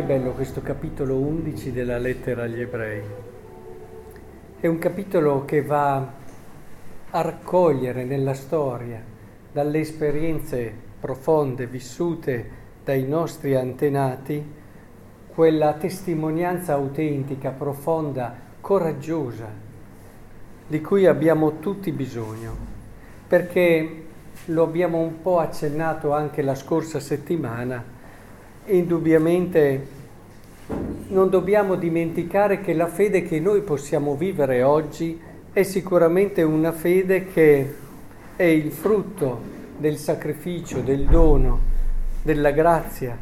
Che bello questo capitolo 11 della lettera agli ebrei. È un capitolo che va a raccogliere nella storia, dalle esperienze profonde vissute dai nostri antenati, quella testimonianza autentica, profonda, coraggiosa, di cui abbiamo tutti bisogno, perché lo abbiamo un po' accennato anche la scorsa settimana indubbiamente non dobbiamo dimenticare che la fede che noi possiamo vivere oggi è sicuramente una fede che è il frutto del sacrificio, del dono, della grazia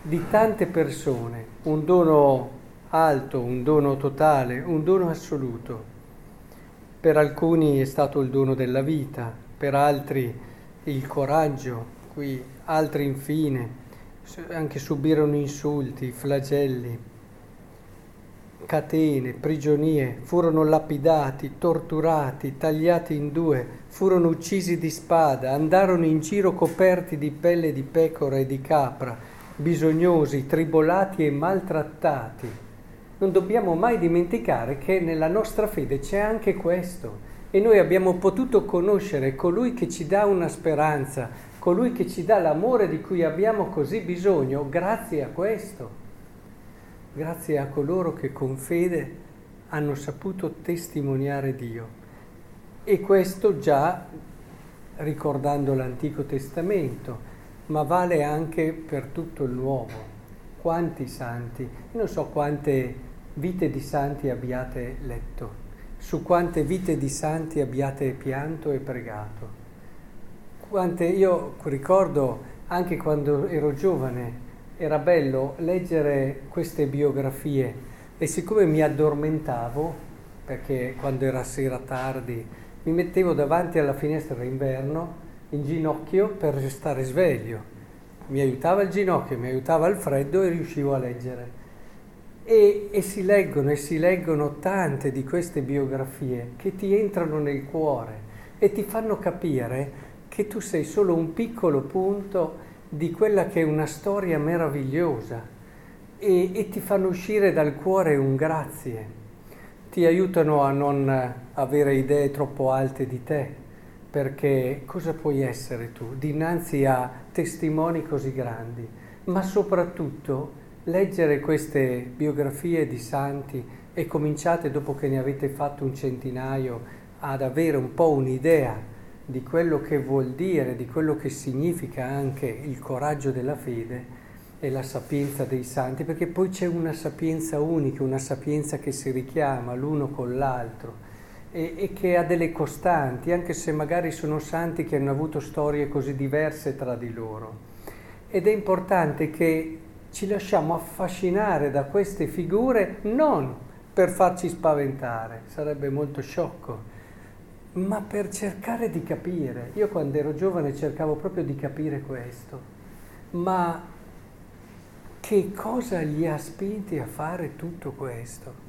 di tante persone, un dono alto, un dono totale, un dono assoluto. Per alcuni è stato il dono della vita, per altri il coraggio, qui altri infine anche subirono insulti, flagelli, catene, prigionie, furono lapidati, torturati, tagliati in due, furono uccisi di spada, andarono in giro coperti di pelle di pecora e di capra, bisognosi, tribolati e maltrattati. Non dobbiamo mai dimenticare che nella nostra fede c'è anche questo e noi abbiamo potuto conoscere colui che ci dà una speranza, colui che ci dà l'amore di cui abbiamo così bisogno, grazie a questo, grazie a coloro che con fede hanno saputo testimoniare Dio. E questo già ricordando l'Antico Testamento, ma vale anche per tutto il Nuovo. Quanti santi, non so quante vite di santi abbiate letto, su quante vite di santi abbiate pianto e pregato quante io ricordo anche quando ero giovane, era bello leggere queste biografie e siccome mi addormentavo, perché quando era sera tardi, mi mettevo davanti alla finestra d'inverno in ginocchio per restare sveglio. Mi aiutava il ginocchio, mi aiutava il freddo e riuscivo a leggere. E, e si leggono e si leggono tante di queste biografie che ti entrano nel cuore e ti fanno capire che tu sei solo un piccolo punto di quella che è una storia meravigliosa e, e ti fanno uscire dal cuore un grazie, ti aiutano a non avere idee troppo alte di te, perché cosa puoi essere tu dinanzi a testimoni così grandi, ma soprattutto leggere queste biografie di santi e cominciate dopo che ne avete fatto un centinaio ad avere un po' un'idea di quello che vuol dire, di quello che significa anche il coraggio della fede e la sapienza dei santi, perché poi c'è una sapienza unica, una sapienza che si richiama l'uno con l'altro e, e che ha delle costanti, anche se magari sono santi che hanno avuto storie così diverse tra di loro. Ed è importante che ci lasciamo affascinare da queste figure non per farci spaventare, sarebbe molto sciocco ma per cercare di capire. Io quando ero giovane cercavo proprio di capire questo, ma che cosa li ha spinti a fare tutto questo?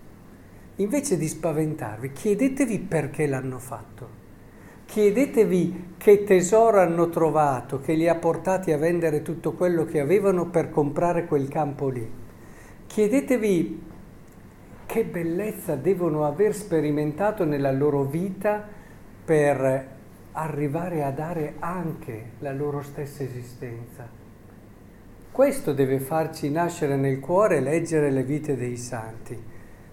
Invece di spaventarvi, chiedetevi perché l'hanno fatto. Chiedetevi che tesoro hanno trovato che li ha portati a vendere tutto quello che avevano per comprare quel campo lì. Chiedetevi che bellezza devono aver sperimentato nella loro vita per arrivare a dare anche la loro stessa esistenza. Questo deve farci nascere nel cuore leggere le vite dei santi.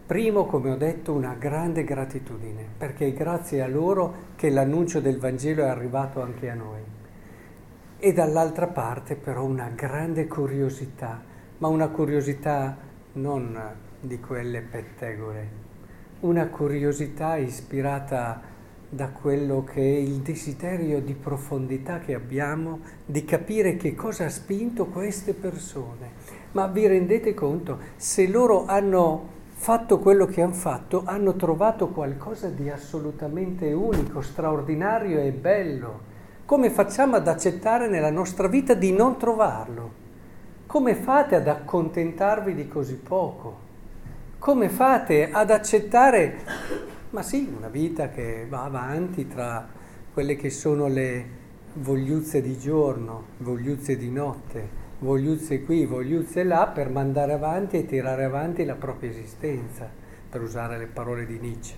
Primo, come ho detto, una grande gratitudine, perché è grazie a loro che l'annuncio del Vangelo è arrivato anche a noi. E dall'altra parte però una grande curiosità, ma una curiosità non di quelle pettegole, una curiosità ispirata a da quello che è il desiderio di profondità che abbiamo di capire che cosa ha spinto queste persone. Ma vi rendete conto, se loro hanno fatto quello che hanno fatto, hanno trovato qualcosa di assolutamente unico, straordinario e bello. Come facciamo ad accettare nella nostra vita di non trovarlo? Come fate ad accontentarvi di così poco? Come fate ad accettare ma sì, una vita che va avanti tra quelle che sono le vogliuzze di giorno, vogliuzze di notte, vogliuzze qui, vogliuzze là, per mandare avanti e tirare avanti la propria esistenza, per usare le parole di Nietzsche.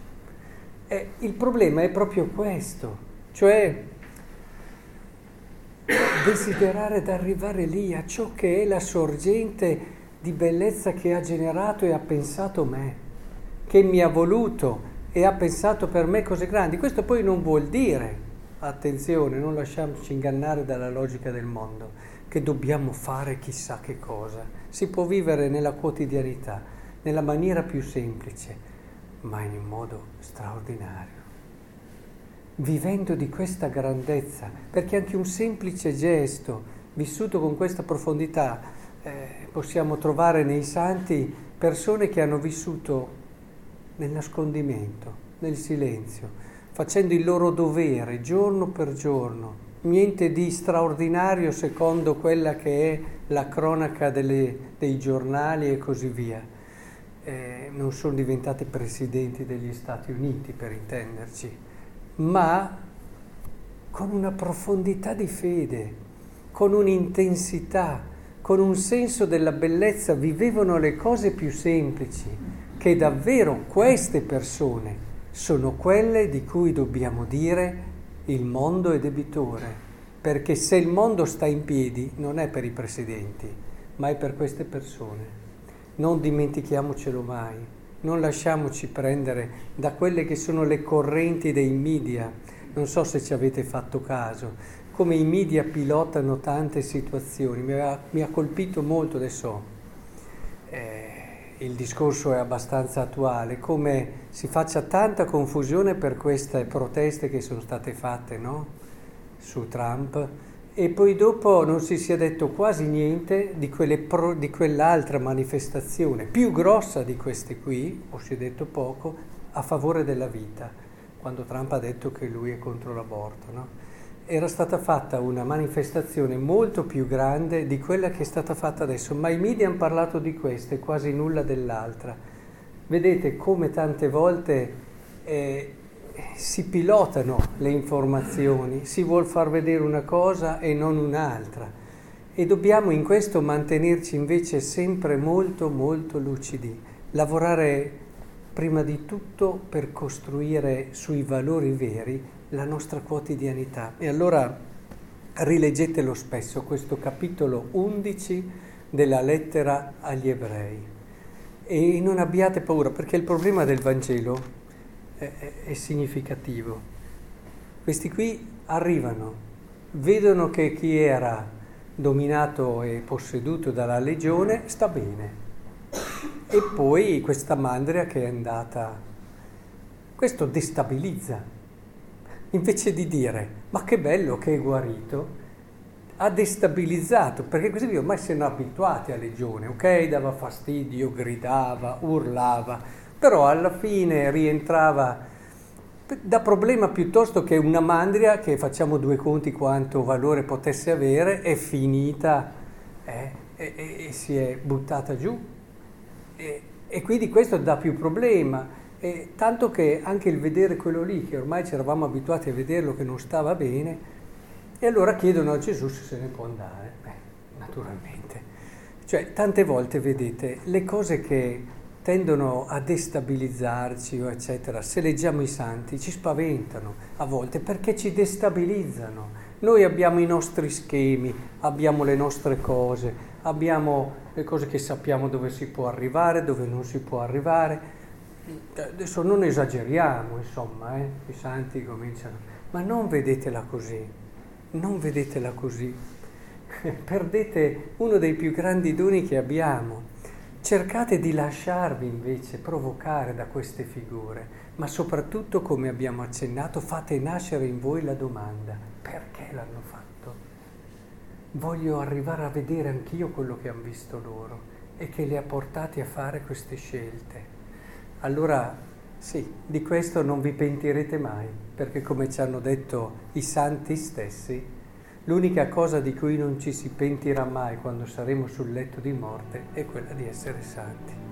E il problema è proprio questo, cioè desiderare di arrivare lì a ciò che è la sorgente di bellezza che ha generato e ha pensato me, che mi ha voluto e ha pensato per me cose grandi. Questo poi non vuol dire, attenzione, non lasciamoci ingannare dalla logica del mondo, che dobbiamo fare chissà che cosa. Si può vivere nella quotidianità, nella maniera più semplice, ma in un modo straordinario. Vivendo di questa grandezza, perché anche un semplice gesto vissuto con questa profondità eh, possiamo trovare nei santi persone che hanno vissuto nel nascondimento, nel silenzio, facendo il loro dovere giorno per giorno, niente di straordinario secondo quella che è la cronaca delle, dei giornali e così via. Eh, non sono diventati presidenti degli Stati Uniti, per intenderci, ma con una profondità di fede, con un'intensità, con un senso della bellezza, vivevano le cose più semplici che davvero queste persone sono quelle di cui dobbiamo dire il mondo è debitore, perché se il mondo sta in piedi non è per i presidenti, ma è per queste persone. Non dimentichiamocelo mai, non lasciamoci prendere da quelle che sono le correnti dei media. Non so se ci avete fatto caso, come i media pilotano tante situazioni, mi ha, mi ha colpito molto adesso. Eh, il discorso è abbastanza attuale, come si faccia tanta confusione per queste proteste che sono state fatte no? su Trump e poi dopo non si sia detto quasi niente di, pro, di, quell'altra manifestazione più grossa di queste qui, o si è detto poco, a favore della vita, quando Trump ha detto che lui è contro l'aborto. No? Era stata fatta una manifestazione molto più grande di quella che è stata fatta adesso, ma i media hanno parlato di questa e quasi nulla dell'altra. Vedete come tante volte eh, si pilotano le informazioni, si vuol far vedere una cosa e non un'altra e dobbiamo in questo mantenerci invece sempre molto molto lucidi, lavorare prima di tutto per costruire sui valori veri la nostra quotidianità. E allora rileggetelo spesso questo capitolo 11 della lettera agli ebrei e non abbiate paura perché il problema del Vangelo è, è, è significativo. Questi qui arrivano, vedono che chi era dominato e posseduto dalla legione sta bene. E poi questa mandria che è andata, questo destabilizza invece di dire ma che bello che è guarito, ha destabilizzato, perché così ormai si erano abituati a legione, ok? Dava fastidio, gridava, urlava, però alla fine rientrava da problema piuttosto che una mandria che facciamo due conti quanto valore potesse avere, è finita eh, e, e, e, si è buttata giù. E, e quindi questo dà più problema. E tanto che anche il vedere quello lì, che ormai ci eravamo abituati a vederlo che non stava bene, e allora chiedono a Gesù se se ne può andare. Beh, naturalmente. Cioè, tante volte, vedete, le cose che tendono a destabilizzarci eccetera, se leggiamo i santi, ci spaventano a volte perché ci destabilizzano. Noi abbiamo i nostri schemi, abbiamo le nostre cose, abbiamo le cose che sappiamo dove si può arrivare, dove non si può arrivare adesso non esageriamo, insomma, eh? i santi cominciano, ma non vedetela così, non vedetela così, perdete uno dei più grandi doni che abbiamo. Cercate di lasciarvi invece provocare da queste figure, ma soprattutto, come abbiamo accennato, fate nascere in voi la domanda, perché l'hanno fatto? Voglio arrivare a vedere anch'io quello che hanno visto loro e che li ha portati a fare queste scelte allora sì, di questo non vi pentirete mai, perché come ci hanno detto i santi stessi, l'unica cosa di cui non ci si pentirà mai quando saremo sul letto di morte è quella di essere santi.